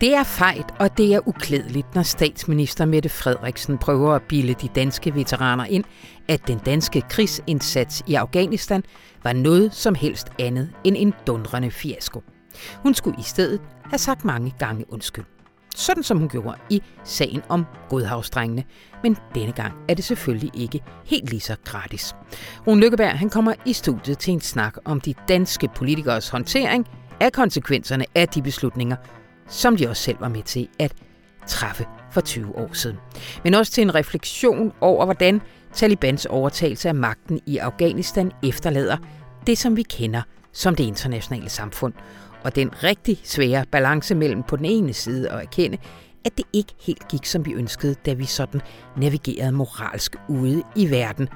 Det er fejt, og det er uklædeligt, når statsminister Mette Frederiksen prøver at bilde de danske veteraner ind, at den danske krigsindsats i Afghanistan var noget som helst andet end en dundrende fiasko. Hun skulle i stedet have sagt mange gange undskyld. Sådan som hun gjorde i sagen om Godhavsdrengene. Men denne gang er det selvfølgelig ikke helt lige så gratis. Rune Lykkeberg han kommer i studiet til en snak om de danske politikers håndtering af konsekvenserne af de beslutninger, som de også selv var med til at træffe for 20 år siden. Men også til en refleksion over, hvordan Talibans overtagelse af magten i Afghanistan efterlader det, som vi kender som det internationale samfund, og den rigtig svære balance mellem på den ene side at erkende, at det ikke helt gik, som vi ønskede, da vi sådan navigerede moralsk ude i verden,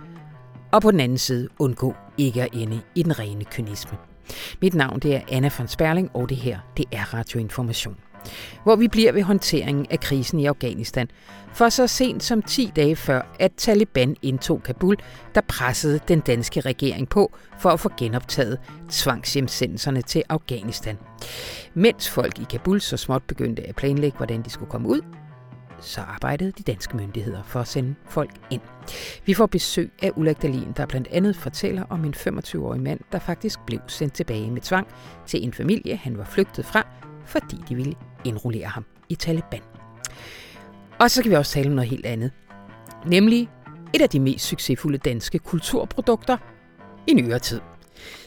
og på den anden side undgå ikke at ende i den rene kynisme. Mit navn det er Anna von Sperling, og det her det er Radioinformation hvor vi bliver ved håndteringen af krisen i Afghanistan. For så sent som 10 dage før, at Taliban indtog Kabul, der pressede den danske regering på for at få genoptaget tvangshjemsendelserne til Afghanistan. Mens folk i Kabul så småt begyndte at planlægge, hvordan de skulle komme ud, så arbejdede de danske myndigheder for at sende folk ind. Vi får besøg af Ulrik Dahlin, der blandt andet fortæller om en 25-årig mand, der faktisk blev sendt tilbage med tvang til en familie, han var flygtet fra, fordi de ville indrullere ham i Taliban. Og så kan vi også tale om noget helt andet. Nemlig et af de mest succesfulde danske kulturprodukter i nyere tid.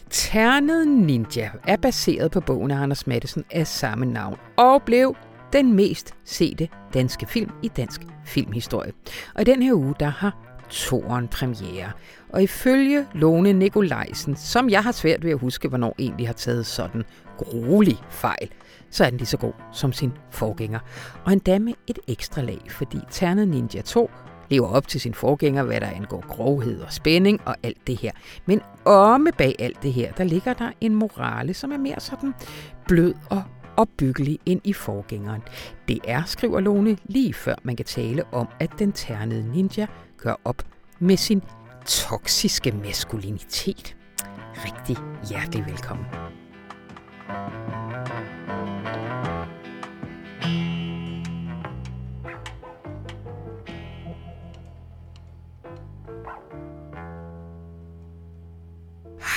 Ternet Ninja er baseret på bogen af Anders Madsen af samme navn og blev den mest sete danske film i dansk filmhistorie. Og i den her uge, der har toren premiere. Og ifølge Lone Nikolajsen, som jeg har svært ved at huske, hvornår egentlig har taget sådan gruelig fejl, så er den lige så god som sin forgænger. Og endda med et ekstra lag, fordi Ternet Ninja 2 lever op til sin forgænger, hvad der angår grovhed og spænding og alt det her. Men omme bag alt det her, der ligger der en morale, som er mere sådan blød og opbyggelig ind i forgængeren. Det er, skriver Lone, lige før man kan tale om, at den ternede ninja gør op med sin toksiske maskulinitet. Rigtig hjertelig velkommen.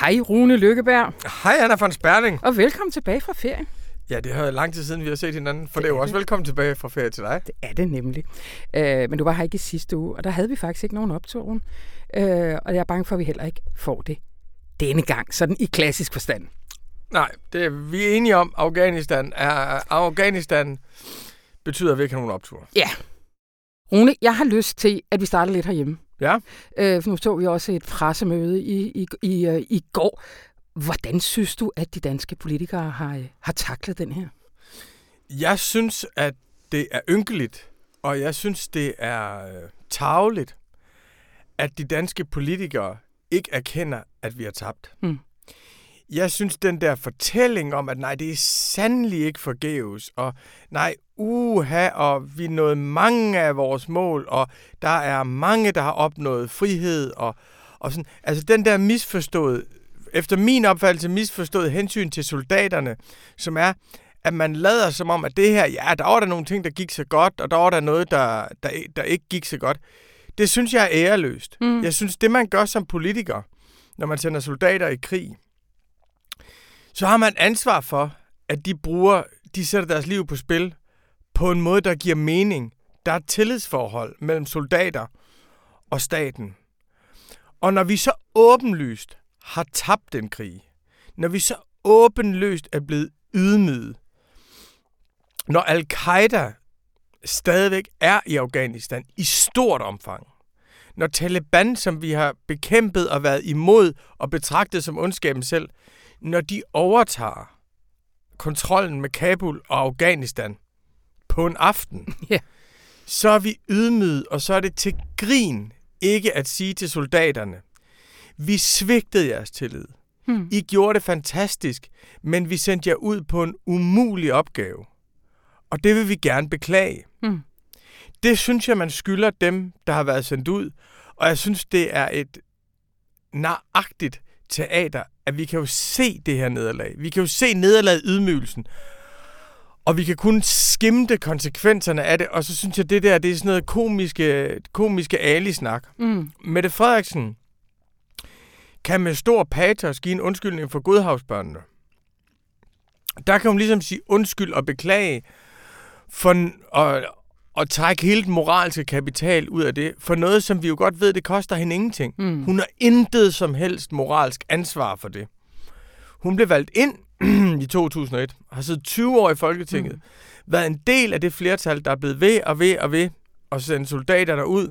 Hej Rune Lykkeberg. Hej Anna von Sperling. Og velkommen tilbage fra ferien. Ja, det har lang tid siden, vi har set hinanden, for det, det er jo også det. velkommen tilbage fra ferie til dig. Det er det nemlig. Uh, men du var her ikke i sidste uge, og der havde vi faktisk ikke nogen optur. Uh, og jeg er bange for, at vi heller ikke får det denne gang, sådan i klassisk forstand. Nej, det er, vi er enige om, Afghanistan er Afghanistan betyder, at vi ikke har nogen optur. Ja. Rune, jeg har lyst til, at vi starter lidt herhjemme. Ja. Øh, for nu så vi også et pressemøde i, i, i, uh, i går. Hvordan synes du, at de danske politikere har, øh, har taklet den her? Jeg synes, at det er ynkeligt, og jeg synes, det er øh, tageligt, at de danske politikere ikke erkender, at vi har tabt. Mm. Jeg synes, den der fortælling om, at nej, det er sandelig ikke forgæves, og nej, uha, og vi nåede mange af vores mål, og der er mange, der har opnået frihed, og, og sådan. Altså den der misforstået, efter min opfattelse misforstået hensyn til soldaterne, som er, at man lader som om, at det her, ja, der var der nogle ting, der gik så godt, og der var der noget, der, der, der ikke gik så godt. Det synes jeg er æreløst. Mm. Jeg synes, det man gør som politiker, når man sender soldater i krig, så har man ansvar for, at de bruger, de sætter deres liv på spil på en måde, der giver mening. Der er et tillidsforhold mellem soldater og staten. Og når vi så åbenlyst har tabt den krig, når vi så åbenlyst er blevet ydmyget, når al-Qaida stadigvæk er i Afghanistan i stort omfang, når Taliban, som vi har bekæmpet og været imod og betragtet som ondskaben selv, når de overtager kontrollen med Kabul og Afghanistan på en aften, ja. så er vi ydmyget, og så er det til grin ikke at sige til soldaterne, vi svigtede jeres tillid. Hmm. I gjorde det fantastisk, men vi sendte jer ud på en umulig opgave. Og det vil vi gerne beklage. Hmm. Det synes jeg, man skylder dem, der har været sendt ud. Og jeg synes, det er et naragtigt teater, at vi kan jo se det her nederlag. Vi kan jo se nederlaget ydmygelsen. Og vi kan kun skimte konsekvenserne af det, og så synes jeg, det der, det er sådan noget komiske, komiske ali-snak. Mm. Mette Frederiksen kan med stor patos give en undskyldning for godhavsbørnene. Der kan hun ligesom sige undskyld og beklage for at, at trække hele den moralske kapital ud af det, for noget, som vi jo godt ved, det koster hende ingenting. Mm. Hun har intet som helst moralsk ansvar for det. Hun blev valgt ind i 2001, har siddet 20 år i Folketinget, mm. været en del af det flertal, der er blevet ved og ved og ved, og sende soldater derud,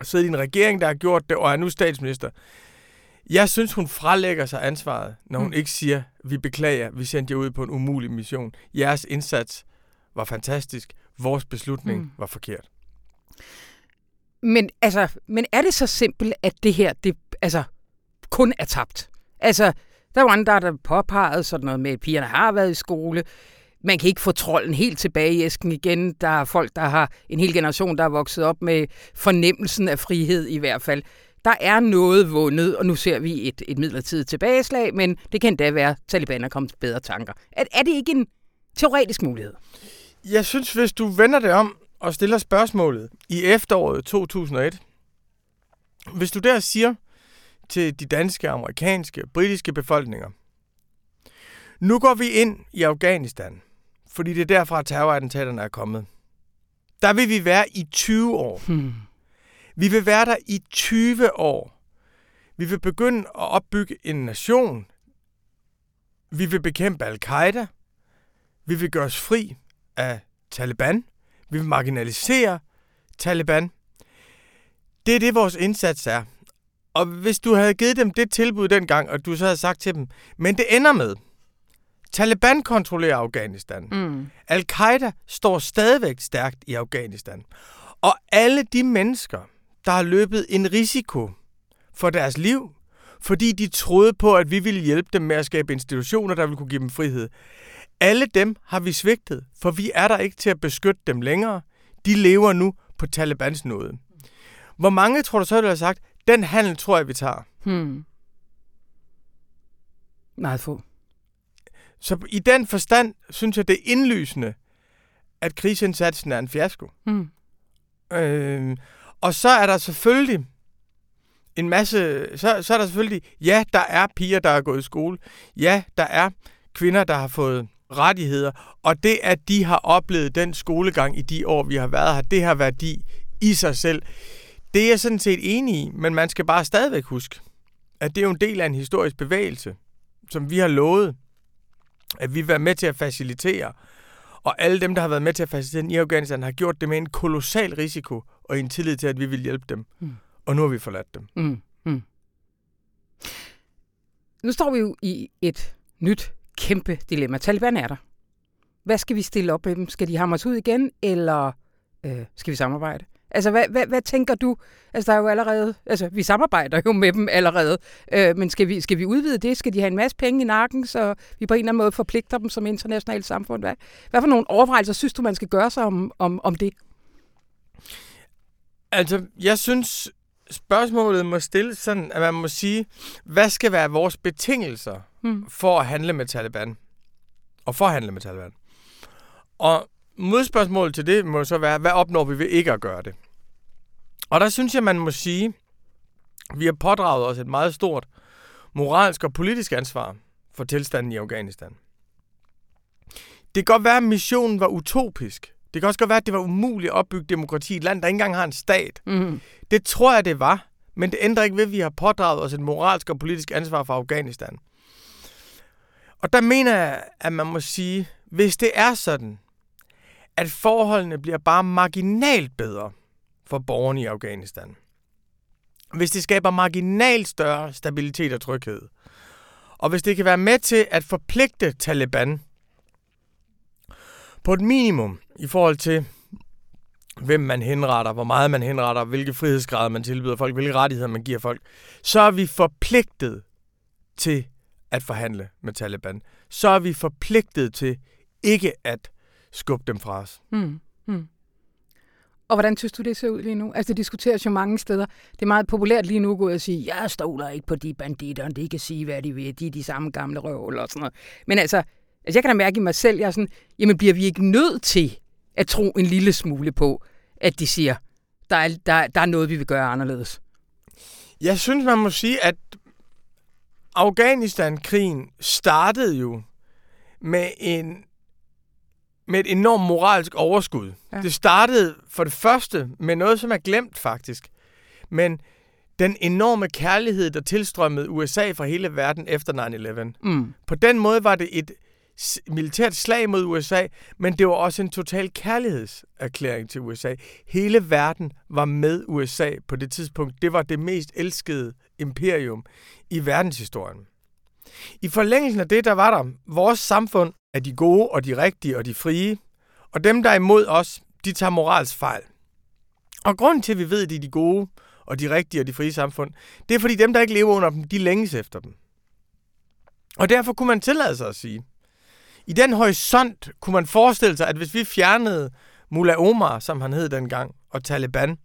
og siddet i en regering, der har gjort det, og er nu statsminister. Jeg synes, hun frelægger sig ansvaret, når hun mm. ikke siger, vi beklager, vi sendte jer ud på en umulig mission. Jeres indsats var fantastisk, vores beslutning mm. var forkert. Men, altså, men er det så simpelt, at det her det, altså, kun er tabt? Altså, der var andre, der påpegede sådan noget med, at pigerne har været i skole. Man kan ikke få trolden helt tilbage i æsken igen. Der er folk, der har en hel generation, der er vokset op med fornemmelsen af frihed i hvert fald. Der er noget vundet, og nu ser vi et, et midlertidigt tilbageslag, men det kan da være, at Taliban er kommet bedre tanker. Er, er det ikke en teoretisk mulighed? Jeg synes, hvis du vender det om og stiller spørgsmålet i efteråret 2001, hvis du der siger, til de danske, amerikanske, britiske befolkninger. Nu går vi ind i Afghanistan, fordi det er derfra, terrorattentaterne er kommet. Der vil vi være i 20 år. Hmm. Vi vil være der i 20 år. Vi vil begynde at opbygge en nation. Vi vil bekæmpe al-Qaida. Vi vil gøre os fri af Taliban. Vi vil marginalisere Taliban. Det er det, vores indsats er. Og hvis du havde givet dem det tilbud dengang, og du så havde sagt til dem, men det ender med, Taliban kontrollerer Afghanistan. Mm. Al-Qaida står stadigvæk stærkt i Afghanistan. Og alle de mennesker, der har løbet en risiko for deres liv, fordi de troede på, at vi ville hjælpe dem med at skabe institutioner, der ville kunne give dem frihed. Alle dem har vi svigtet, for vi er der ikke til at beskytte dem længere. De lever nu på Talibans nåde. Hvor mange tror du så, du har sagt, den handel tror jeg, vi tager. Hmm. Meget få. Så i den forstand synes jeg, det er indlysende, at krigsindsatsen er en fiasko. Hmm. Øh, og så er der selvfølgelig en masse... Så, så er der selvfølgelig... Ja, der er piger, der er gået i skole. Ja, der er kvinder, der har fået rettigheder. Og det, at de har oplevet den skolegang i de år, vi har været her, det har værdi i sig selv. Det er jeg sådan set enig i, men man skal bare stadigvæk huske, at det er jo en del af en historisk bevægelse, som vi har lovet, at vi vil være med til at facilitere. Og alle dem, der har været med til at facilitere i Afghanistan, har gjort det med en kolossal risiko og en tillid til, at vi vil hjælpe dem. Mm. Og nu har vi forladt dem. Mm. Mm. Nu står vi jo i et nyt kæmpe dilemma. Taliban er der. Hvad skal vi stille op med dem? Skal de hamres ud igen, eller øh, skal vi samarbejde? Altså, hvad, hvad, hvad tænker du? Altså, der er jo allerede... Altså, vi samarbejder jo med dem allerede. Øh, men skal vi, skal vi udvide det? Skal de have en masse penge i nakken, så vi på en eller anden måde forpligter dem som internationalt samfund? Hvad, hvad for nogle overvejelser synes du, man skal gøre sig om, om, om det? Altså, jeg synes, spørgsmålet må stilles sådan, at man må sige, hvad skal være vores betingelser hmm. for at handle med Taliban? Og for at handle med Taliban. Og modspørgsmålet til det må så være, hvad opnår vi ved ikke at gøre det? Og der synes jeg, man må sige, vi har pådraget os et meget stort moralsk og politisk ansvar for tilstanden i Afghanistan. Det kan godt være, at missionen var utopisk. Det kan også godt være, at det var umuligt at opbygge demokrati i et land, der ikke engang har en stat. Mm. Det tror jeg, det var. Men det ændrer ikke ved, at vi har pådraget os et moralsk og politisk ansvar for Afghanistan. Og der mener jeg, at man må sige, hvis det er sådan, at forholdene bliver bare marginalt bedre for borgerne i Afghanistan. Hvis det skaber marginalt større stabilitet og tryghed, og hvis det kan være med til at forpligte Taliban på et minimum i forhold til, hvem man henretter, hvor meget man henretter, hvilke frihedsgrader man tilbyder folk, hvilke rettigheder man giver folk, så er vi forpligtet til at forhandle med Taliban. Så er vi forpligtet til ikke at skubbe dem fra os. Mm. Mm. Og hvordan synes du, det ser ud lige nu? Altså, det diskuteres jo mange steder. Det er meget populært lige nu at gå og sige, jeg stoler ikke på de banditter, de kan sige, hvad de vil, de er de samme gamle røvl og sådan noget. Men altså, Altså jeg kan da mærke i mig selv, jeg er sådan, jamen bliver vi ikke nødt til at tro en lille smule på, at de siger, der er, der, der er noget, vi vil gøre anderledes? Jeg synes, man må sige, at Afghanistan-krigen startede jo med en med et enormt moralsk overskud. Ja. Det startede for det første med noget, som er glemt faktisk. Men den enorme kærlighed, der tilstrømmede USA fra hele verden efter 9-11. Mm. På den måde var det et militært slag mod USA, men det var også en total kærlighedserklæring til USA. Hele verden var med USA på det tidspunkt. Det var det mest elskede imperium i verdenshistorien. I forlængelsen af det, der var der vores samfund af de gode og de rigtige og de frie, og dem, der er imod os, de tager morals fejl. Og grunden til, at vi ved, at de er de gode og de rigtige og de frie samfund, det er fordi dem, der ikke lever under dem, de længes efter dem. Og derfor kunne man tillade sig at sige, i den horisont kunne man forestille sig, at hvis vi fjernede Mullah Omar, som han hed dengang, og Taliban,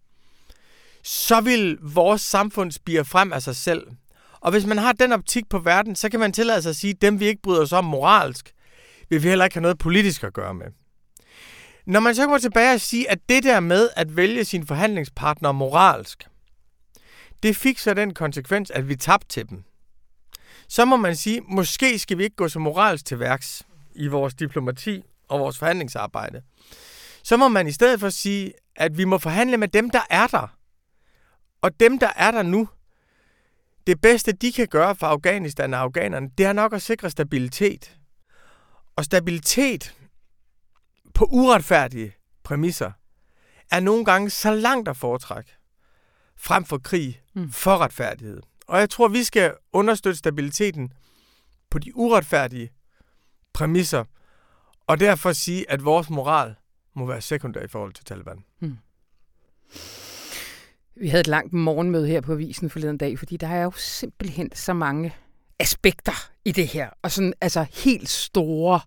så vil vores samfund spire frem af sig selv. Og hvis man har den optik på verden, så kan man tillade sig at sige, at dem vi ikke bryder os om moralsk, vil vi heller ikke have noget politisk at gøre med. Når man så kommer tilbage og siger, at det der med at vælge sin forhandlingspartner moralsk, det fik så den konsekvens, at vi tabte til dem. Så må man sige, måske skal vi ikke gå så moralsk til værks i vores diplomati og vores forhandlingsarbejde. Så må man i stedet for sige, at vi må forhandle med dem, der er der. Og dem, der er der nu, det bedste, de kan gøre for Afghanistan og afghanerne, det er nok at sikre stabilitet. Og stabilitet på uretfærdige præmisser er nogle gange så langt at foretrække frem for krig mm. for retfærdighed. Og jeg tror, vi skal understøtte stabiliteten på de uretfærdige præmisser, og derfor sige, at vores moral må være sekundær i forhold til Taliban. Hmm. Vi havde et langt morgenmøde her på avisen forleden dag, fordi der er jo simpelthen så mange aspekter i det her, og sådan altså helt store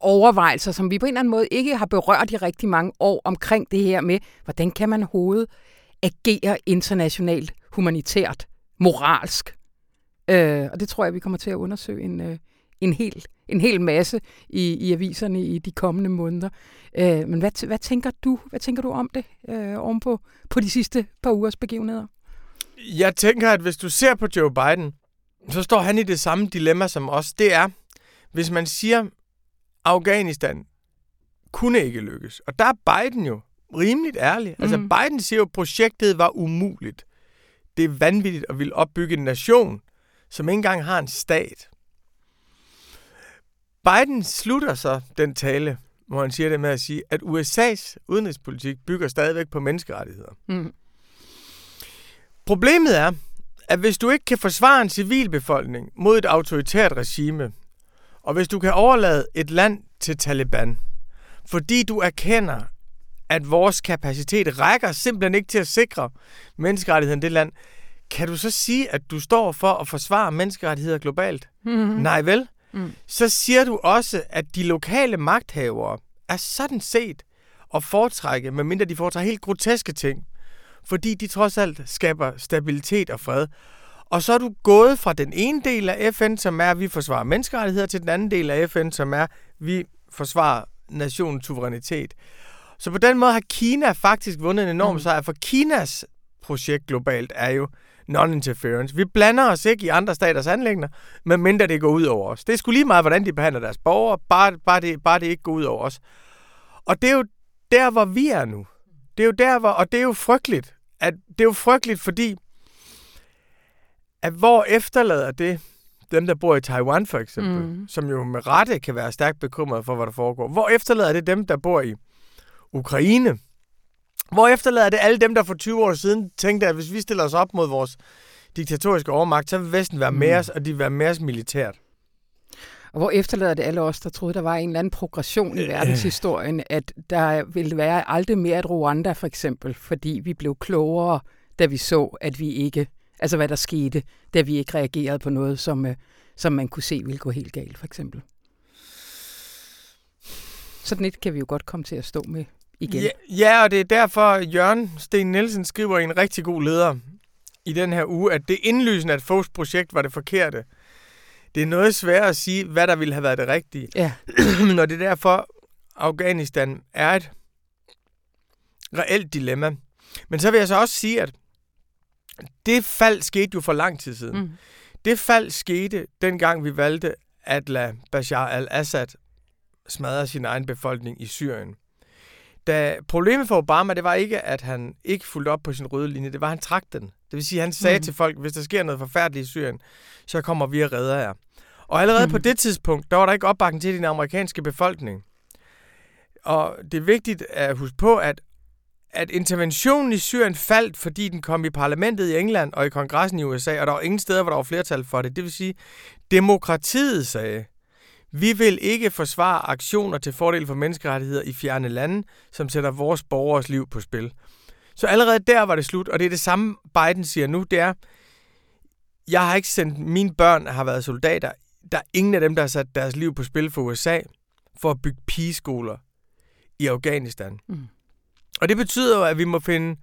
overvejelser, som vi på en eller anden måde ikke har berørt i rigtig mange år omkring det her med, hvordan kan man hovedet agere internationalt, humanitært, moralsk. Øh, og det tror jeg, vi kommer til at undersøge en, øh, en, hel, en hel masse i, i aviserne i de kommende måneder. Øh, men hvad, hvad, tænker du, hvad tænker du om det øh, ovenpå på de sidste par ugers begivenheder? Jeg tænker, at hvis du ser på Joe Biden, så står han i det samme dilemma som os. Det er, hvis man siger, Afghanistan kunne ikke lykkes. Og der er Biden jo rimeligt ærlig. Mm. Altså Biden siger jo, at projektet var umuligt. Det er vanvittigt at ville opbygge en nation, som ikke engang har en stat. Biden slutter så den tale, hvor han siger det med at sige, at USA's udenrigspolitik bygger stadigvæk på menneskerettigheder. Mm. Problemet er, at hvis du ikke kan forsvare en civilbefolkning mod et autoritært regime, og hvis du kan overlade et land til Taliban, fordi du erkender, at vores kapacitet rækker simpelthen ikke til at sikre menneskerettigheden i det land, kan du så sige, at du står for at forsvare menneskerettigheder globalt? Mm-hmm. Nej vel? Mm. Så siger du også, at de lokale magthavere er sådan set at foretrække, medmindre de foretrækker helt groteske ting, fordi de trods alt skaber stabilitet og fred. Og så er du gået fra den ene del af FN, som er, at vi forsvarer menneskerettigheder, til den anden del af FN, som er, at vi forsvarer nationens suverænitet. Så på den måde har Kina faktisk vundet en enorm mm. sejr, for Kinas projekt globalt er jo non-interference. Vi blander os ikke i andre staters anlægner, medmindre det går ud over os. Det er sgu lige meget, hvordan de behandler deres borgere, bare, bare, det, bare det ikke går ud over os. Og det er jo der, hvor vi er nu. Det er jo der, hvor, og det er jo frygteligt. At, det er jo frygteligt, fordi at hvor efterlader det dem, der bor i Taiwan for eksempel, mm. som jo med rette kan være stærkt bekymrede for, hvad der foregår. Hvor efterlader det dem, der bor i Ukraine? Hvor efterlader det alle dem, der for 20 år siden tænkte, at hvis vi stiller os op mod vores diktatoriske overmagt, så vil Vesten være med mm. os, og de vil være med os militært. Og hvor efterlader det alle os, der troede, der var en eller anden progression i øh. verdenshistorien, at der ville være aldrig mere et Rwanda for eksempel, fordi vi blev klogere, da vi så, at vi ikke, altså hvad der skete, da vi ikke reagerede på noget, som, øh, som man kunne se ville gå helt galt for eksempel. Sådan et kan vi jo godt komme til at stå med igen. Ja, ja, og det er derfor, Jørgen Sten Nielsen skriver i en rigtig god leder i den her uge, at det indlysende, at Foghs projekt var det forkerte. det er noget sværere at sige, hvad der ville have været det rigtige. Ja. Når det er derfor, Afghanistan er et reelt dilemma. Men så vil jeg så også sige, at det fald skete jo for lang tid siden. Mm. Det fald skete, dengang vi valgte at lade Bashar al-Assad smadre sin egen befolkning i Syrien. Da problemet for Obama, det var ikke, at han ikke fulgte op på sin røde linje, det var, at han trak den. Det vil sige, at han sagde mm. til folk, hvis der sker noget forfærdeligt i Syrien, så kommer vi og redder jer. Og allerede mm. på det tidspunkt, der var der ikke opbakning til den amerikanske befolkning. Og det er vigtigt at huske på, at, at interventionen i Syrien faldt, fordi den kom i parlamentet i England og i kongressen i USA, og der var ingen steder, hvor der var flertal for det. Det vil sige, demokratiet sagde, vi vil ikke forsvare aktioner til fordel for menneskerettigheder i fjerne lande, som sætter vores borgers liv på spil. Så allerede der var det slut, og det er det samme, Biden siger nu, det er, jeg har ikke sendt, mine børn har været soldater. Der er ingen af dem, der har sat deres liv på spil for USA for at bygge pigeskoler i Afghanistan. Mm. Og det betyder jo, at vi må finde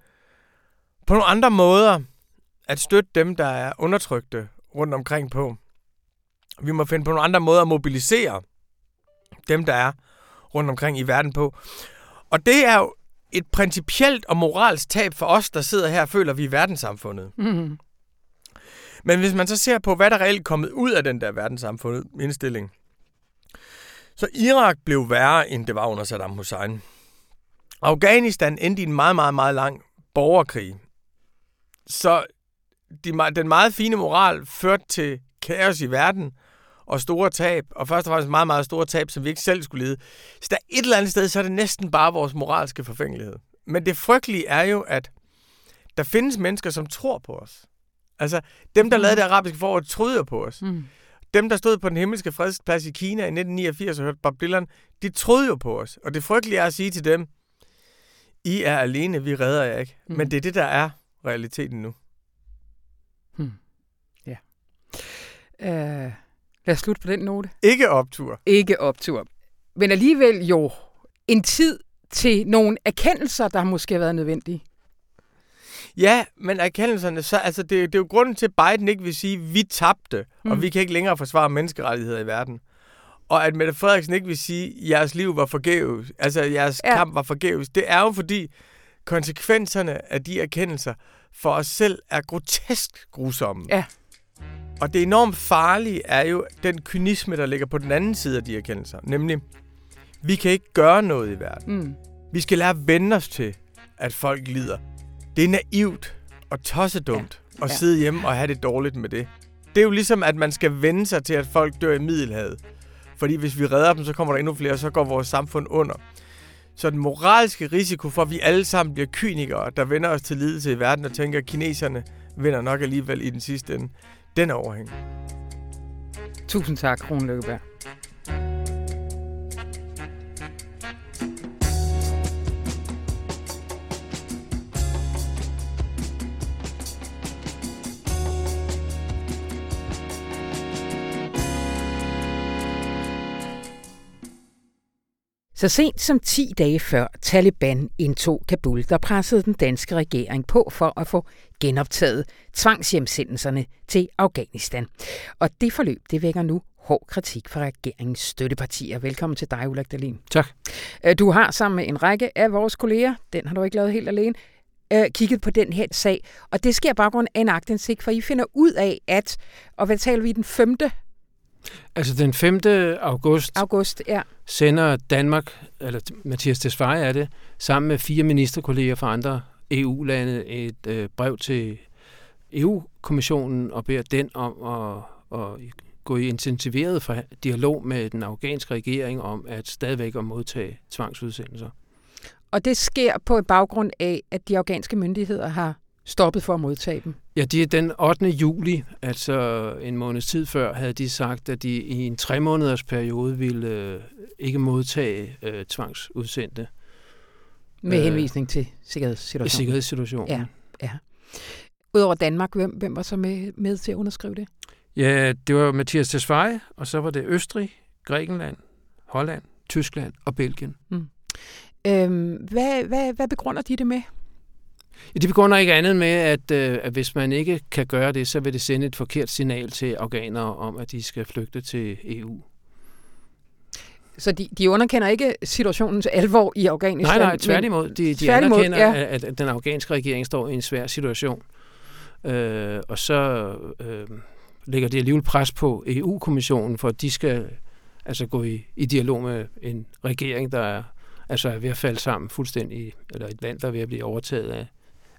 på nogle andre måder at støtte dem, der er undertrykte rundt omkring på. Vi må finde på nogle andre måder at mobilisere dem, der er rundt omkring i verden på. Og det er jo et principielt og moralsk tab for os, der sidder her og føler, at vi er verdenssamfundet. Mm. Men hvis man så ser på, hvad der reelt er kommet ud af den der verdenssamfundet indstilling, så Irak blev værre, end det var under Saddam Hussein. Afghanistan endte i en meget, meget, meget lang borgerkrig. Så de, den meget fine moral førte til kaos i verden og store tab, og først og fremmest meget, meget store tab, som vi ikke selv skulle lide. Så der et eller andet sted, så er det næsten bare vores moralske forfængelighed. Men det frygtelige er jo, at der findes mennesker, som tror på os. Altså, dem, der mm. lavede det arabiske forår, troede på os. Mm. Dem, der stod på den himmelske fredsplads i Kina i 1989 og hørte Bob Dylan, de troede jo på os. Og det frygtelige er at sige til dem, I er alene, vi redder jer ikke. Mm. Men det er det, der er realiteten nu. Hmm. Ja. Uh, lad os slutte på den note. Ikke optur. Ikke optur. Men alligevel jo en tid til nogle erkendelser, der måske har været nødvendige. Ja, men erkendelserne, så, altså det, det er jo grunden til, at Biden ikke vil sige, at vi tabte, mm. og vi kan ikke længere forsvare menneskerettigheder i verden. Og at Mette Frederiksen ikke vil sige, at jeres liv var forgæves, altså jeres ja. kamp var forgæves. Det er jo fordi konsekvenserne af de erkendelser for os selv er grotesk grusomme. Ja. Og det enormt farlige er jo den kynisme, der ligger på den anden side af de erkendelser. Nemlig, vi kan ikke gøre noget i verden. Mm. Vi skal lære at vende os til, at folk lider. Det er naivt og tossedumt ja. at ja. sidde hjemme og have det dårligt med det. Det er jo ligesom, at man skal vende sig til, at folk dør i Middelhavet. Fordi hvis vi redder dem, så kommer der endnu flere, og så går vores samfund under. Så den moralske risiko for, at vi alle sammen bliver kynikere, der vender os til lidelse i verden og tænker, at kineserne vinder nok alligevel i den sidste ende, den er overhængende. Tusind tak, Rune Lykkeberg. Så sent som 10 dage før Taliban indtog Kabul, der pressede den danske regering på for at få genoptaget tvangshjemsendelserne til Afghanistan. Og det forløb, det vækker nu hård kritik fra regeringens støttepartier. Velkommen til dig, Ulrik Dahlin. Tak. Du har sammen med en række af vores kolleger, den har du ikke lavet helt alene, øh, kigget på den her sag. Og det sker baggrund af en agtindsigt, for I finder ud af, at, og hvad taler vi den 5. Altså den 5. august, august ja. sender Danmark, eller Mathias Tesfaye er det, sammen med fire ministerkolleger fra andre EU-lande et øh, brev til EU-kommissionen og beder den om at, at gå i intensiveret for dialog med den afghanske regering om at stadigvæk at modtage tvangsudsendelser. Og det sker på et baggrund af, at de afghanske myndigheder har stoppet for at modtage dem? Ja, de, den 8. juli, altså en måneds tid før, havde de sagt, at de i en tre måneders periode ville øh, ikke modtage øh, tvangsudsendte. Med øh, henvisning til sikkerhedssituationen? Sikkerhedssituationen. Ja, ja. Udover Danmark, hvem, hvem var så med, med til at underskrive det? Ja, det var Mathias Tesfaye, og så var det Østrig, Grækenland, Holland, Tyskland og Belgien. Mm. Øhm, hvad, hvad, hvad begrunder de det med? Ja, de begrunder ikke andet med, at, øh, at hvis man ikke kan gøre det, så vil det sende et forkert signal til afghanere om, at de skal flygte til EU. Så de, de underkender ikke situationens alvor i Afghanistan? Nej, nej, tværtimod. De, de tværtimod, anerkender, ja. at, at den afghanske regering står i en svær situation. Øh, og så øh, lægger de alligevel pres på EU-kommissionen, for at de skal altså gå i, i dialog med en regering, der er, altså er ved at falde sammen fuldstændig, eller et land, der er ved at blive overtaget af,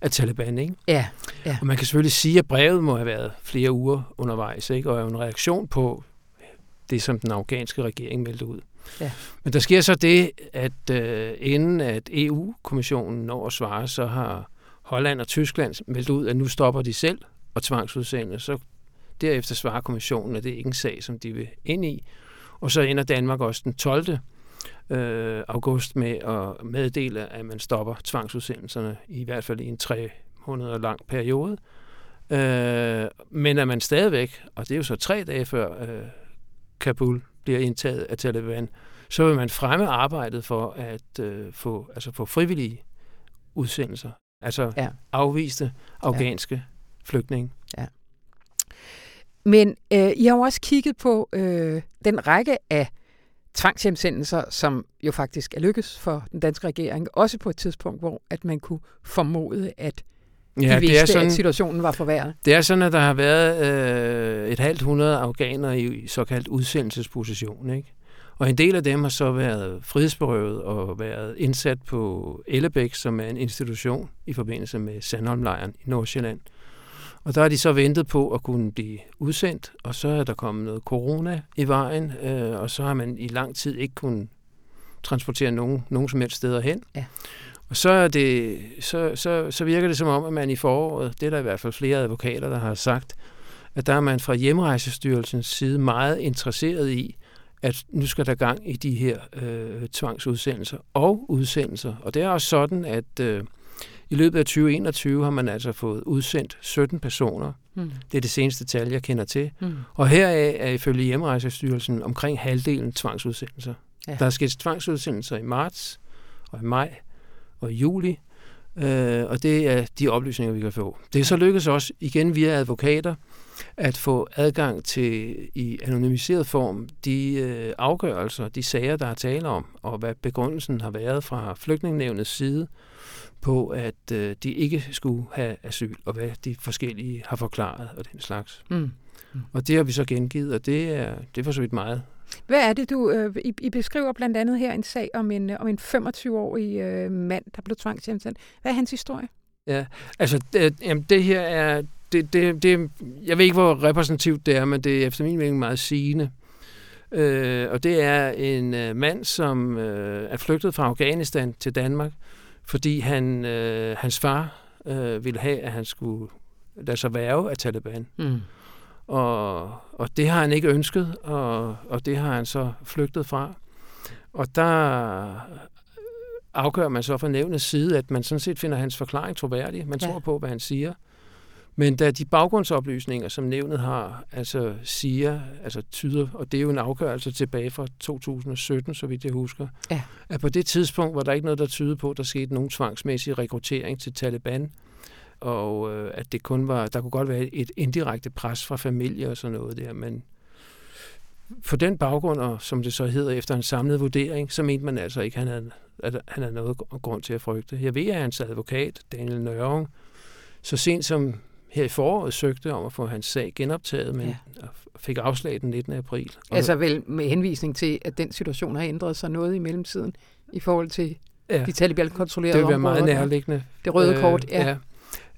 af Taliban. Ikke? Ja, ja. Og man kan selvfølgelig sige, at brevet må have været flere uger undervejs, ikke? og er en reaktion på det, som den afghanske regering meldte ud. Ja. Men der sker så det, at øh, inden at EU-kommissionen når at svare, så har Holland og Tyskland meldt ud, at nu stopper de selv og tvangsudsende. Så derefter svarer kommissionen, at det er ikke en sag, som de vil ind i. Og så ender Danmark også den 12. Øh, august med at meddele, at man stopper tvangsudsendelserne, i hvert fald i en tre måneder lang periode. Øh, men at man stadigvæk, og det er jo så tre dage før øh, Kabul bliver indtaget af Taliban, så vil man fremme arbejdet for at øh, få, altså få frivillige udsendelser, altså ja. afviste afghanske ja. flygtninge. Ja. Men øh, I har jo også kigget på øh, den række af tvangshjemsendelser, som jo faktisk er lykkes for den danske regering, også på et tidspunkt, hvor at man kunne formode, at Ja, de vidste, det er sådan, at situationen var forværret. Det er sådan, at der har været øh, et halvt hundrede afghanere i såkaldt udsendelsesposition. Ikke? Og en del af dem har så været frihedsberøvet og været indsat på Ellebæk, som er en institution i forbindelse med Sandholmlejren i Nordsjælland. Og der har de så ventet på at kunne blive udsendt, og så er der kommet noget corona i vejen, øh, og så har man i lang tid ikke kunnet transportere nogen, nogen som helst steder hen. Ja. Og så, er det, så, så, så virker det som om, at man i foråret, det er der i hvert fald flere advokater, der har sagt, at der er man fra Hjemrejsestyrelsens side meget interesseret i, at nu skal der gang i de her øh, tvangsudsendelser og udsendelser. Og det er også sådan, at øh, i løbet af 2021 har man altså fået udsendt 17 personer. Mm. Det er det seneste tal, jeg kender til. Mm. Og heraf er ifølge Hjemrejsestyrelsen omkring halvdelen tvangsudsendelser. Ja. Der er sket tvangsudsendelser i marts og i maj og i juli, øh, og det er de oplysninger, vi kan få. Det er så lykkedes også igen via advokater at få adgang til i anonymiseret form de øh, afgørelser, de sager, der er tale om, og hvad begrundelsen har været fra flygtningenævnets side på, at øh, de ikke skulle have asyl, og hvad de forskellige har forklaret og den slags. Mm. Mm. Og det har vi så gengivet, og det er, det er for så vidt meget. Hvad er det, du... Øh, I, I beskriver blandt andet her en sag om en, om en 25-årig øh, mand, der blev tvangshjemsendt. Hvad er hans historie? Ja, altså det, jamen, det her er... Det, det, det, jeg ved ikke, hvor repræsentativt det er, men det er efter min mening meget sigende. Øh, og det er en øh, mand, som øh, er flygtet fra Afghanistan til Danmark, fordi han, øh, hans far øh, ville have, at han skulle lade sig værve af Taliban. Mm. Og, og det har han ikke ønsket, og, og det har han så flygtet fra. Og der afgør man så fra nævnets side, at man sådan set finder hans forklaring troværdig. Man ja. tror på, hvad han siger. Men da de baggrundsoplysninger, som nævnet har, altså siger, altså tyder, og det er jo en afgørelse tilbage fra 2017, så vidt jeg husker, ja. at på det tidspunkt var der ikke noget, der tyder på, at der skete nogen tvangsmæssig rekruttering til Taliban, og øh, at det kun var, der kunne godt være et indirekte pres fra familie og sådan noget der, men på den baggrund, og som det så hedder efter en samlet vurdering, så mente man altså ikke, at han havde, at han havde noget grund til at frygte. Jeg ved, at hans advokat, Daniel Nørring, så sent som her i foråret søgte om at få hans sag genoptaget, men ja. fik afslag den 19. april. Og altså vel med henvisning til, at den situation har ændret sig noget i mellemtiden i forhold til ja. de Taliban-kontrollerede områder. Det vil være meget nærliggende. Det røde kort, ja.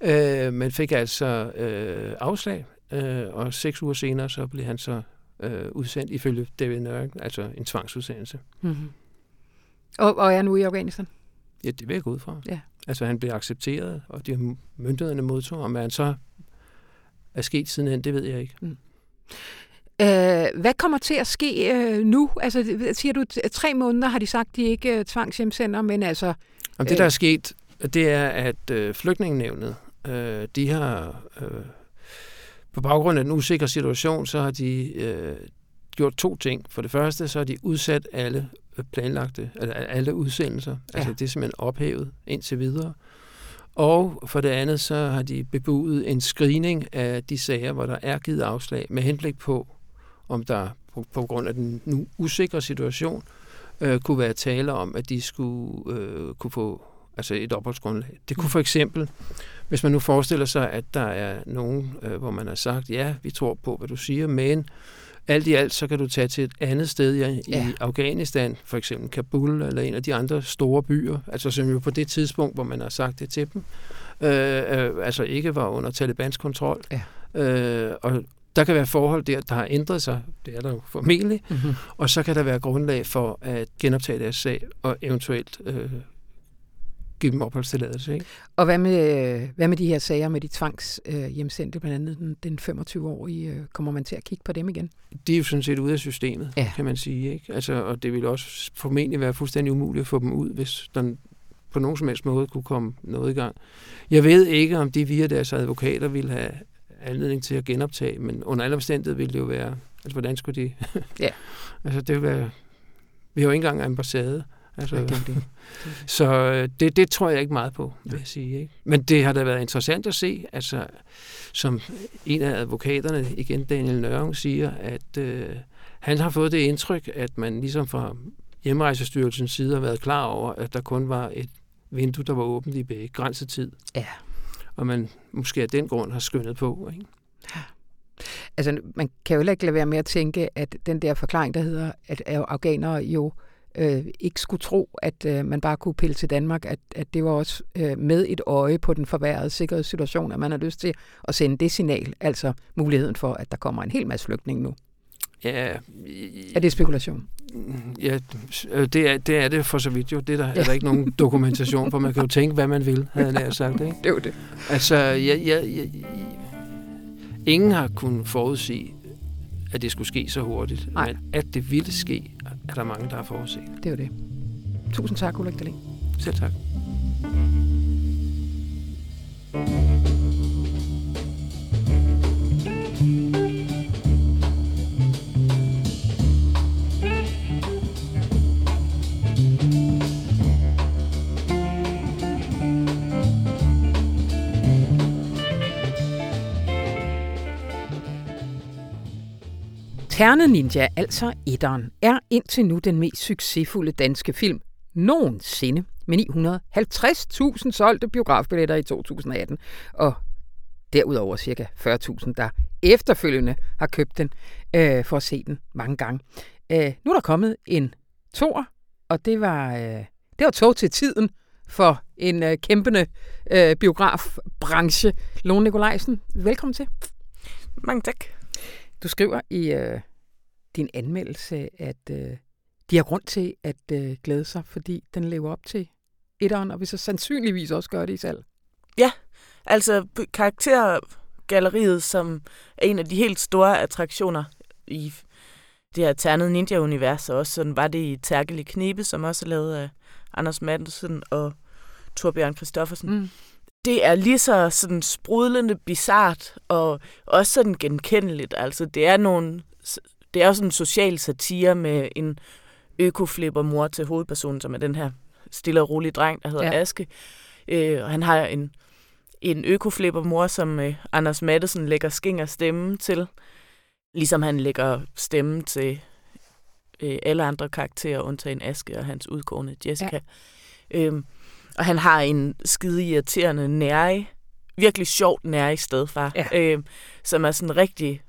ja. Øh, men fik altså øh, afslag, øh, og seks uger senere så blev han så øh, udsendt ifølge David Nørk, altså en tvangsudsendelse. Mm-hmm. Og, og er nu i Afghanistan? Ja, det vil jeg gå ud fra. Ja. Altså han blev accepteret, og de myndighederne modtog, om han så er sket sidenhen, det ved jeg ikke. Mm. Øh, hvad kommer til at ske øh, nu? Altså, siger du, tre måneder har de sagt, de ikke øh, tvangshjemsender, men altså... Om det, der er sket, det er, at øh, flygtningenevnet, øh, de har... Øh, på baggrund af den usikre situation, så har de øh, gjort to ting. For det første, så har de udsat alle planlagte, eller alle udsendelser. Ja. Altså det er simpelthen ophævet indtil videre. Og for det andet, så har de bebudet en screening af de sager, hvor der er givet afslag, med henblik på, om der på, på grund af den nu usikre situation, øh, kunne være tale om, at de skulle øh, kunne få altså et opholdsgrundlag. Det kunne for eksempel, hvis man nu forestiller sig, at der er nogen, øh, hvor man har sagt, ja, vi tror på, hvad du siger, men alt i alt, så kan du tage til et andet sted i, ja. i Afghanistan, for eksempel Kabul eller en af de andre store byer, altså som jo på det tidspunkt, hvor man har sagt det til dem, øh, øh, altså ikke var under Talibans kontrol. Ja. Øh, og der kan være forhold der, der har ændret sig, det er der jo formentlig, mm-hmm. og så kan der være grundlag for at genoptage deres sag og eventuelt øh, give dem opholdstilladelse. Ikke? Og hvad med, hvad med de her sager med de tvangs øh, blandt andet den, den 25-årige, øh, kommer man til at kigge på dem igen? De er jo sådan set ude af systemet, ja. kan man sige. Ikke? Altså, og det vil også formentlig være fuldstændig umuligt at få dem ud, hvis der på nogen som helst måde kunne komme noget i gang. Jeg ved ikke, om de via deres advokater ville have anledning til at genoptage, men under alle omstændigheder ville det jo være, altså hvordan skulle de... ja. altså det vil være... Vi har jo ikke engang ambassade. Altså, det det. så øh, det, det tror jeg ikke meget på, vil jeg sige. Ikke? Men det har da været interessant at se, altså, som en af advokaterne, igen Daniel Nørring, siger, at øh, han har fået det indtryk, at man ligesom fra hjemrejsestyrelsens side har været klar over, at der kun var et vindue, der var åbent i begrænset tid. Ja. Og man måske af den grund har skyndet på. Ikke? Ja. Altså, man kan jo ikke lade være med at tænke, at den der forklaring, der hedder, at afghanere jo øh, ikke skulle tro, at øh, man bare kunne pille til Danmark, at, at det var også øh, med et øje på den forværrede sikkerhedssituation, at man har lyst til at sende det signal, altså muligheden for, at der kommer en hel masse flygtninge nu. Ja. Er det spekulation? Ja, det er, det er det for så vidt jo. Det der, ja. er der ikke nogen dokumentation for. Man kan jo tænke, hvad man vil, havde jeg sagt. Ikke? Det er det. Altså, ja, ja, ja, ingen har kunnet forudsige, at det skulle ske så hurtigt. Nej. Men at det ville ske, er der mange, der har forudset. Det er jo det. Tusind tak, Ulrik Dahlin. Selv tak. Terne Ninja, altså etteren, er indtil nu den mest succesfulde danske film nogensinde med 950.000 solgte biografbilletter i 2018, og derudover ca. 40.000, der efterfølgende har købt den øh, for at se den mange gange. Øh, nu er der kommet en tor, og det var, øh, det var tog til tiden for en øh, kæmpende øh, biografbranche. Lone Nikolajsen, velkommen til. Mange tak. Du skriver i øh, din anmeldelse, at øh, de har grund til at øh, glæde sig, fordi den lever op til etteren, og vil så sandsynligvis også gøre det i salg. Ja, altså karaktergalleriet, som er en af de helt store attraktioner i det her ternede ninja-univers, og også sådan var det i Terkel Knibe, som også er lavet af Anders Madsen og Torbjørn Christoffersen. Mm det er lige så sådan sprudlende bizart og også sådan genkendeligt. Altså, det er nogle det er også en social satire med en økoflipper mor til hovedpersonen, som er den her stille og rolige dreng, der hedder ja. Aske. Øh, og han har en, en økoflipper mor, som øh, Anders Mattesen lægger skinger stemme til, ligesom han lægger stemme til øh, alle andre karakterer, undtagen Aske og hans udgående Jessica. Ja. Øh, og han har en skide irriterende nære, virkelig sjovt nære stedfar, ja. øh, som er sådan rigtig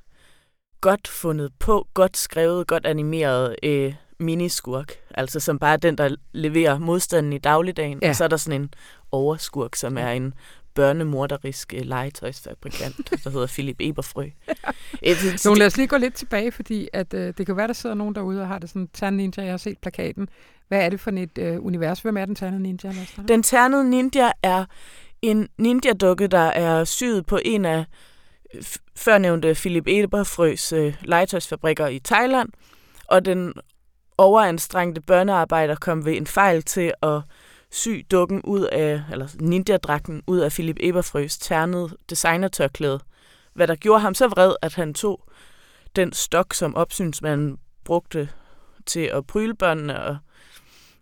godt fundet på, godt skrevet, godt animeret øh, miniskurk. Altså som bare den, der leverer modstanden i dagligdagen. Ja. Og så er der sådan en overskurk, som er en børnemorderisk øh, legetøjsfabrikant, der hedder Philip Eberfrø. Så lad os lige gå lidt tilbage, fordi at, øh, det kan være, der sidder nogen derude og har det sådan, Tern Ninja, jeg har set plakaten. Hvad er det for et øh, univers? Hvem er den ternede ninja? Den ternede ninja er en ninja-dukke, der er syet på en af førnævnte Philip Eberfrøs øh, legetøjsfabrikker i Thailand, og den overanstrengte børnearbejder kom ved en fejl til at sy dukken ud af, eller ninja-dragten ud af Philip Eberfrøs ternede designertørklæde, hvad der gjorde ham så vred, at han tog den stok, som opsynsmanden brugte til at pryle børnene og,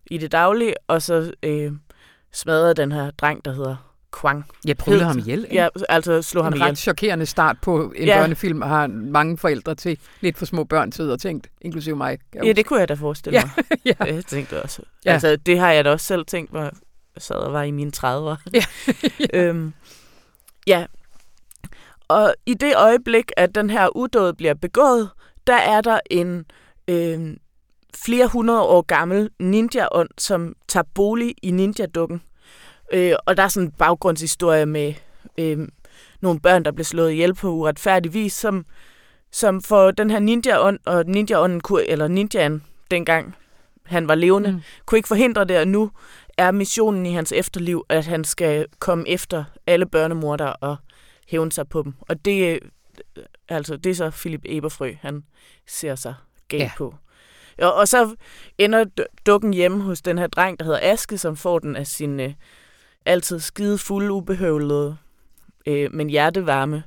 i det daglige, og så øh, smadrede den her dreng, der hedder Kwang. Jeg prøvede ham ihjel. Ikke? Ja, altså slå ham en ihjel. ret chokerende start på en Ja. børnefilm har mange forældre til lidt for små børn siddet og tænkt, inklusive mig. Ja, det kunne jeg da forestille Ja, mig. ja. Jeg tænkte også. Ja. Altså, det har jeg da også selv tænkt, hvor jeg sad og var i mine 30'ere. Ja. øhm, ja. Og i det øjeblik, at den her udåd bliver begået, der er der en øhm, flere hundrede år gammel ninja-ånd, som tager bolig i ninja-dukken. Øh, og der er sådan en baggrundshistorie med øh, nogle børn, der blev slået ihjel på uretfærdig vis, som, som for den her ninja-ånd, og ninja-ånden, eller ninjaen dengang han var levende, mm. Kunne ikke forhindre det, og nu er missionen i hans efterliv, at han skal komme efter alle børnemorder og hævne sig på dem. Og det, øh, altså, det er så Philip Eberfrø, han ser sig galt ja. På. Og, og så ender dukken hjemme hos den her dreng, der hedder Aske, som får den af sin øh, altid skide fulde, ubehøvlede, øh, men hjertevarme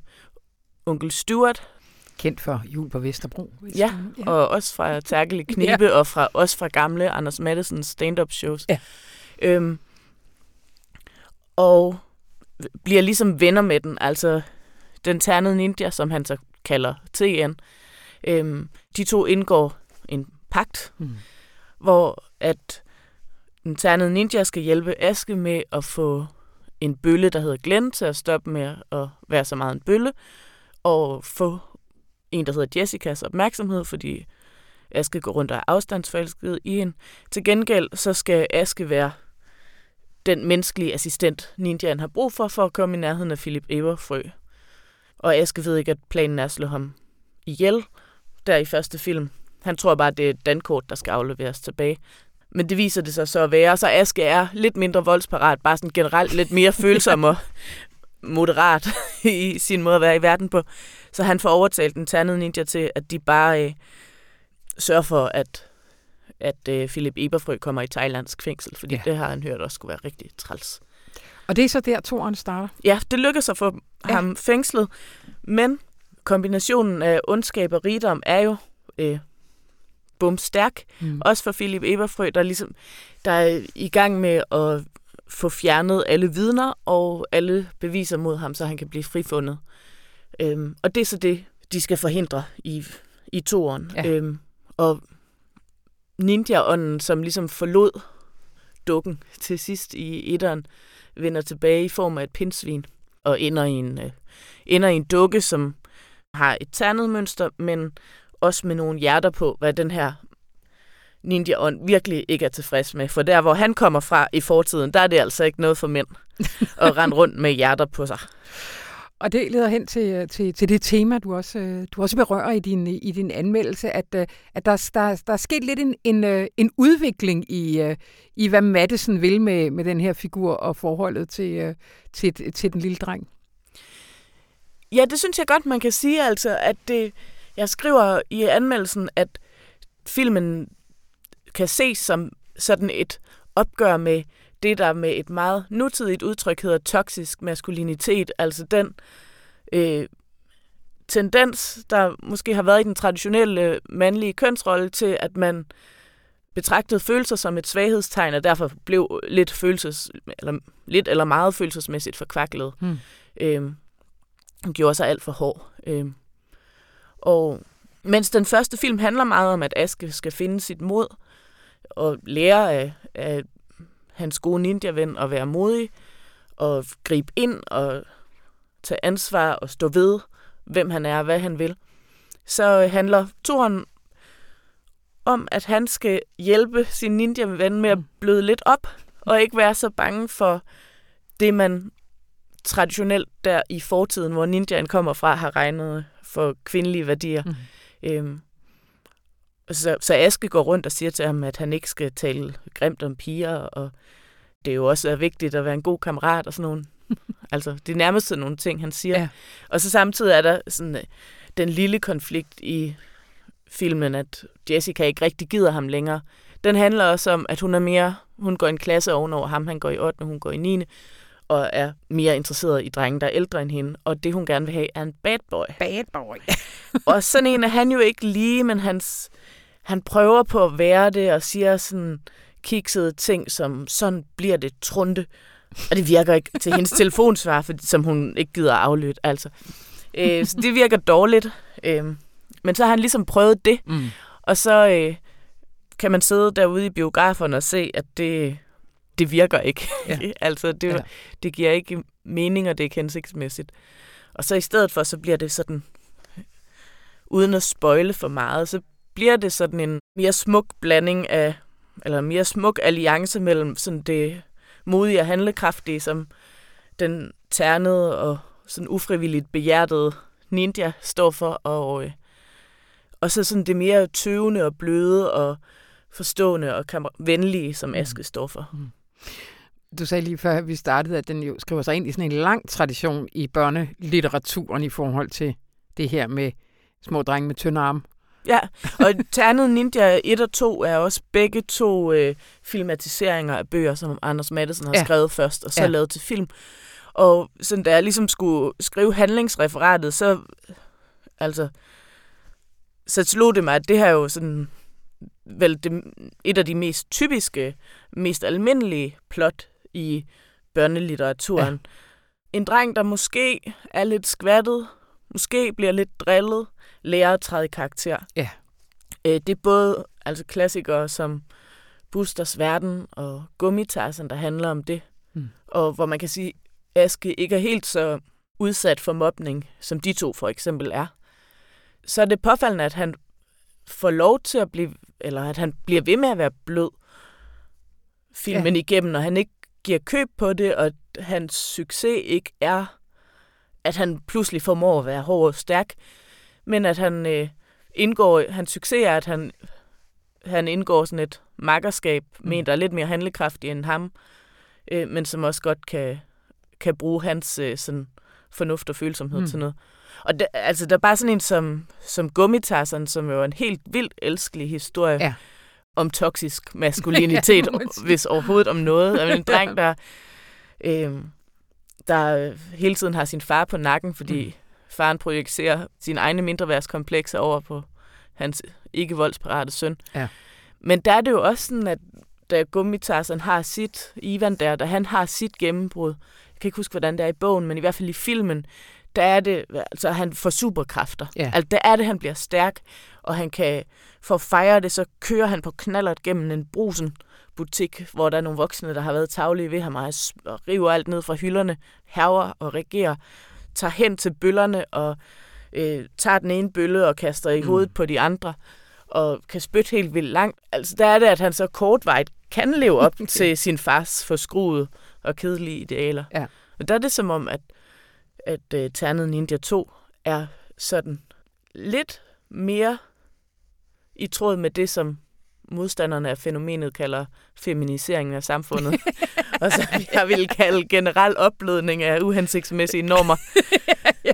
onkel Stuart, Kendt for jul på Vesterbro. Ja, ja. og også fra Tærkelig Knibe, ja. og fra, også fra gamle Anders Mattesens stand-up shows. Ja. Øhm, og bliver ligesom venner med den, altså den ternede ninja, som han så kalder TN. Øhm, de to indgår en pagt, Mm. hvor at den ternede ninja skal hjælpe Aske med at få en bølle, der hedder Glenn, til at stoppe med at være så meget en bølle, og få en, der hedder Jessicas opmærksomhed, fordi Aske går rundt og er afstandsforelsket i hende. Til gengæld så skal Aske være den menneskelige assistent, ninjaen har brug for, for at komme i nærheden af Philip Eberfrø. Og Aske ved ikke, at planen er at slå ham ihjel, der i første film. Han tror bare, det er et dankort, der skal afleveres tilbage. Men det viser det sig så at være. Så Aske er lidt mindre voldsparat, bare sådan generelt lidt mere følsom og moderat i sin måde at være i verden på. Så han får overtalt den ternede ninja til, at de bare øh, sørger for, at, at øh, Philip Eberfrø kommer i thailandsk fængsel, fordi ja. Det har han hørt også skulle være rigtig træls. Og det er så der, toren starter. Ja, det lykkes at få. Ja. ham fængslet, men kombinationen af ondskab og rigdom er jo øh, bum stærk. Mm. Også for Philip Eberfrø, der, ligesom, der er i gang med at få fjernet alle vidner og alle beviser mod ham, så han kan blive frifundet. Øhm, og det er så det, de skal forhindre i, i toeren. Ja. Øhm, og ninja-ånden, som ligesom forlod dukken til sidst i etteren, vender tilbage i form af et pindsvin og ender i en, øh, ender i en dukke, som har et ternet mønster, men også med nogle hjerter på, hvad den her ninja-ånd virkelig ikke er tilfreds med. For der, hvor han kommer fra i fortiden, der er det altså ikke noget for mænd at rende rundt med hjerter på sig. Og det leder hen til, til, til det tema, du også, øh, du også berører i din, i din anmeldelse, at, øh, at der, der, der er sket lidt en, en, øh, en udvikling i, øh, i, hvad Madison vil med, med den her figur og forholdet til, øh, til, til den lille dreng. Ja, det synes jeg godt, man kan sige, altså, at det, jeg skriver i anmeldelsen, at filmen kan ses som sådan et opgør med det, der med et meget nutidigt udtryk hedder toksisk maskulinitet, altså den øh, tendens, der måske har været i den traditionelle mandlige kønsrolle til, at man betragtede følelser som et svaghedstegn, og derfor blev lidt, følelses, eller, lidt eller meget følelsesmæssigt forkvaklet. Hmm. Øh, gjorde sig alt for hård. Øh, og mens den første film handler meget om, at Aske skal finde sit mod og lære af, af hans gode ninja-ven at være modig og gribe ind og tage ansvar og stå ved, hvem han er og hvad han vil, så handler toren om, at han skal hjælpe sin ninja-ven med at bløde lidt op og ikke være så bange for det, man traditionelt der i fortiden, hvor ninjaen kommer fra, har regnet for kvindelige værdier. Mm. Øhm, så, så Aske går rundt og siger til ham, at han ikke skal tale grimt om piger, og det er jo også vigtigt at være en god kammerat og sådan nogle. altså, det er nærmest sådan nogle ting, han siger. Ja. Og så samtidig er der sådan øh, den lille konflikt i filmen, at Jessica ikke rigtig gider ham længere. Den handler også om, at hun er mere, hun går en klasse ovenover ham, han går i 8. hun går i 9. og er mere interesseret i drenge, der er ældre end hende. Og det, hun gerne vil have, er en bad boy. Bad boy. og sådan en er han jo ikke lige, men hans, han prøver på at være det og siger sådan kiksede ting som, sådan bliver det trunte, Og det virker ikke til hendes telefonsvar, for, som hun ikke gider aflytte. Altså. Øh, så det virker dårligt. Øh, men så har han ligesom prøvet det. Mm. Og så øh, kan man sidde derude i biograferne og se, at det, det virker ikke. Ja. altså, det, ja. det giver ikke mening, og det er ikke hensigtsmæssigt. Og så i stedet for, så bliver det sådan, uden at spøjle for meget, så bliver det sådan en mere smuk blanding af, eller mere smuk alliance mellem sådan det modige og handlekraftige, som den ternede og sådan ufrivilligt behjertede ninja står for, og, øh, og så sådan det mere tøvende og bløde og forstående og venlige, som mm. Aske står for. Mm. Du sagde lige før, vi startede, at den jo skriver sig ind i sådan en lang tradition i børnelitteraturen i forhold til det her med små drenge med tynde arme. Ja, og Ternet Ninja 1 og 2 er også begge to øh, filmatiseringer af bøger, som Anders Madsen har ja. skrevet først, og så ja. lavet til film. Og sådan, da jeg ligesom skulle skrive handlingsreferatet, så, altså, så slog det mig, at det her er jo sådan, vel det, et af de mest typiske, mest almindelige plot i børnelitteraturen. Ja. En dreng, der måske er lidt skvattet, måske bliver lidt drillet, lærer at træde i karakter. Ja. Øh, det er både altså klassikere som Busters Verden og Gummitarsen, der handler om det. Mm. Og hvor man kan sige, at Aske ikke er helt så udsat for mobning, som de to for eksempel er. Så er det påfaldende, at han får lov til at blive, eller at han bliver ved med at være blød filmen ja. igennem, og han ikke giver køb på det, og hans succes ikke er, at han pludselig formår at være hård og stærk, men at han øh, indgår, hans succes er, at han, han indgår sådan et makkerskab mm. med en, der er lidt mere handlekraftig end ham, øh, men som også godt kan, kan bruge hans øh, sådan fornuft og følsomhed mm. til noget. Og der, altså, der er bare sådan en som, som Gummitarsen, som jo er en helt vildt elskelig historie ja. om toksisk maskulinitet, ja, hvis overhovedet om noget. Altså, en dreng, der, øh, der hele tiden har sin far på nakken, fordi mm. faren projicerer sine egne mindreværdskomplekser over på hans ikke-voldsparate søn. Ja. Men der er det jo også sådan, at da Gummitarsen har sit, Ivan der, da han har sit gennembrud, jeg kan ikke huske, hvordan det er i bogen, men i hvert fald i filmen, der er det, altså han får superkræfter. Ja. Altså der er det, han bliver stærk, og han kan, for at fejre det, så kører han på knallert gennem en brusen butik, hvor der er nogle voksne, der har været tavlige ved ham, og river alt ned fra hylderne, herver og regerer, tager hen til bøllerne og øh, tager den ene bølle og kaster i mm. hovedet på de andre, og kan spytte helt vildt langt. Altså der er det, at han så kortvejt kan leve op til sin fars forskruede og kedelige idealer. Ja. Og der er det som om, at, at uh, Ternet Ninja 2 er sådan lidt mere i tråd med det, som modstanderne af fænomenet kalder feminiseringen af samfundet. og så jeg vil kalde generel opblødning af uhensigtsmæssige normer. ja.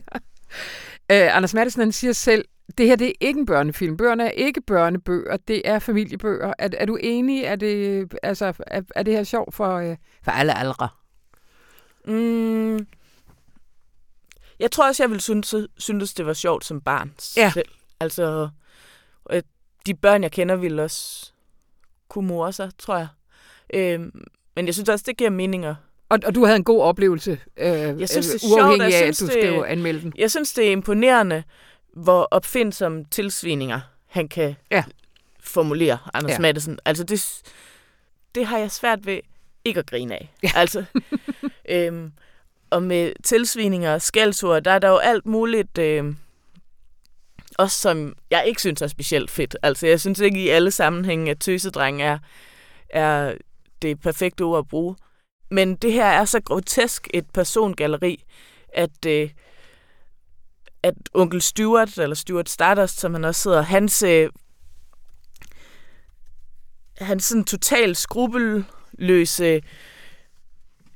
Uh, Anders Madsen siger selv, det her det er ikke en børnefilm. Bøgerne er ikke børnebøger, det er familiebøger. Er, er du enig? Er det, altså, er, er det her sjovt for, uh, for alle aldre? Mm, jeg tror også, jeg ville synes, synes, det var sjovt som barn ja. selv. Altså, de børn, jeg kender, ville også kunne more sig, tror jeg. Øh, men jeg synes også, det giver meninger. Og, og du havde en god oplevelse, øh, jeg synes, det er uafhængig sjovt, af, at du skrev anmelden. Jeg synes, det er imponerende, hvor opfindsomme tilsvininger han kan ja. formulere, Anders ja. Madsen. Altså, det, det har jeg svært ved ikke at grine af. Ja. Altså, øhm, og med tilsvininger og skældsord, der er der jo alt muligt, øh, også som jeg ikke synes er specielt fedt. Altså, jeg synes ikke i alle sammenhænge, at tøsedreng er, er det perfekte ord at bruge. Men det her er så grotesk et persongalleri, at, øh, at onkel Stuart, eller Stuart Stardust, som han også sidder, hans, øh, hans sådan totalt skrupelløse,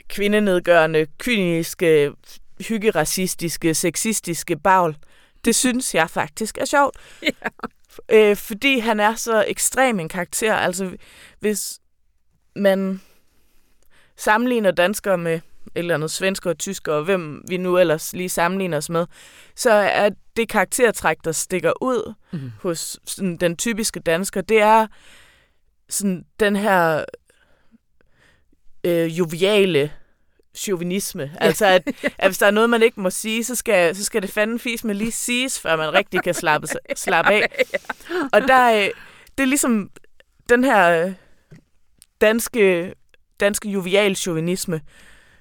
kvindenedgørende, kyniske, hyggeracistiske, sexistiske bagl, det synes jeg faktisk er sjovt. Ja. Øh, fordi han er så ekstrem en karakter. Altså, hvis man sammenligner danskere med et eller andet svensker og tysker, og hvem vi nu ellers lige sammenligner os med, så er det karaktertræk, der stikker ud mm. hos sådan, den typiske dansker, det er sådan den her øh, joviale, chauvinisme. Altså, at, at hvis der er noget, man ikke må sige, så skal, så skal det fanden fis med lige siges, før man rigtig kan slappe, slappe af. Og der, øh, det er ligesom den her øh, danske, danske jovial chauvinisme,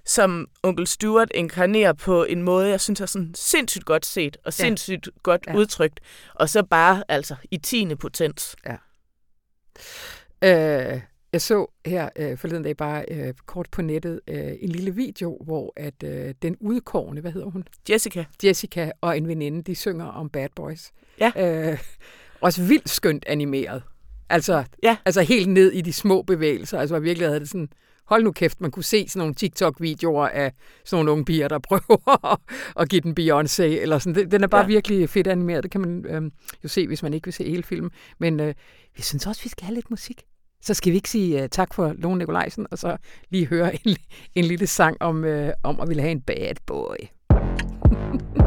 som onkel Stuart inkarnerer på en måde, jeg synes er sådan sindssygt godt set, og sindssygt ja. godt ja. udtrykt, og så bare altså i tiende potens. Ja. Øh, jeg så her øh, forleden dag bare øh, kort på nettet øh, en lille video, hvor at øh, den udkårne, hvad hedder hun? Jessica. Jessica og en veninde, de synger om Bad Boys. Ja. Øh, også vildt skønt animeret. Altså, ja. altså helt ned i de små bevægelser. Altså virkelig havde det sådan, hold nu kæft, man kunne se sådan nogle TikTok-videoer af sådan nogle unge piger, der prøver at give den Beyoncé, eller sådan. Den er bare ja. virkelig fedt animeret. Det kan man øh, jo se, hvis man ikke vil se hele filmen. Men øh, jeg synes også, vi skal have lidt musik. Så skal vi ikke sige uh, tak for Lone Nikolajsen, og så lige høre en, en lille sang om, uh, om at ville have en bad boy.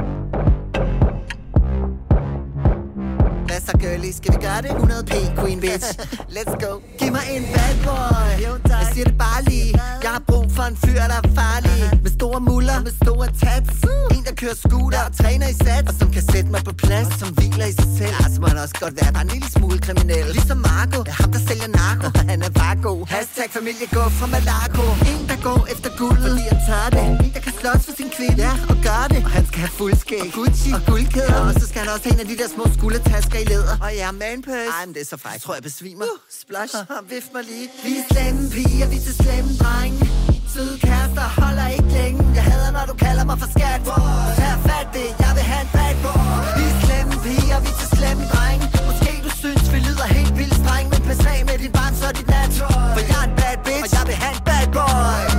Så, girlie? Skal vi gøre det? 100p, queen bitch. Let's go. Giv mig en bad boy. Jo, tak. Jeg siger det bare lige. Jeg har brug for en fyr, der er farlig. Med store muller, med store tats. En, der kører scooter og træner i sats. Og som kan sætte mig på plads. Og som hviler i sig selv. Ja, så må han også godt være bare en lille smule kriminel. Ligesom Marco. Er ham, der sælger narko. han er bare god. Hashtag familie gå fra Malaco. En, der går efter guld. Fordi han tager det. En, der kan slås for sin kvinde. Ja, og gør det. Og han skal have fuldskæg. Og Gucci. Og guldkæder. Og så skal han også have en af de der små skuldertasker i læder. Og jeg er manpøs. Ej, men det er så frækt. Jeg tror, jeg besvimer. Uh, splash. Vift mig lige. Vi er slemme piger, vi er til slemme drenge. Søde kærester holder ikke længe. Jeg hader, når du kalder mig for skat. Tag fat det, jeg vil have en bad boy. Vi er slemme piger, vi er til slemme drenge. Måske du synes, vi lyder helt vildt streng. Men pas af med dit barn, så dit nat. For jeg er en bad bitch, og jeg vil have en bad boy.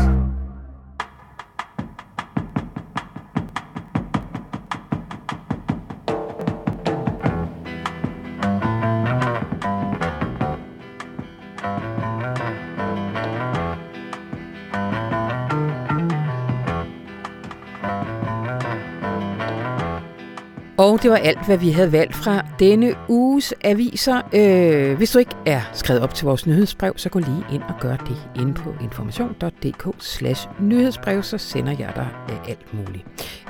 Og det var alt, hvad vi havde valgt fra denne uges aviser. Øh, hvis du ikke er skrevet op til vores nyhedsbrev, så gå lige ind og gør det inde på information.dk slash nyhedsbrev, så sender jeg dig øh, alt muligt.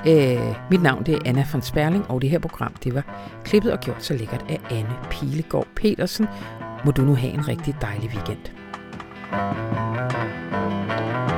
Øh, mit navn det er Anna von Sperling, og det her program det var klippet og gjort så lækkert af Anne Pilegaard Petersen. Må du nu have en rigtig dejlig weekend. thank you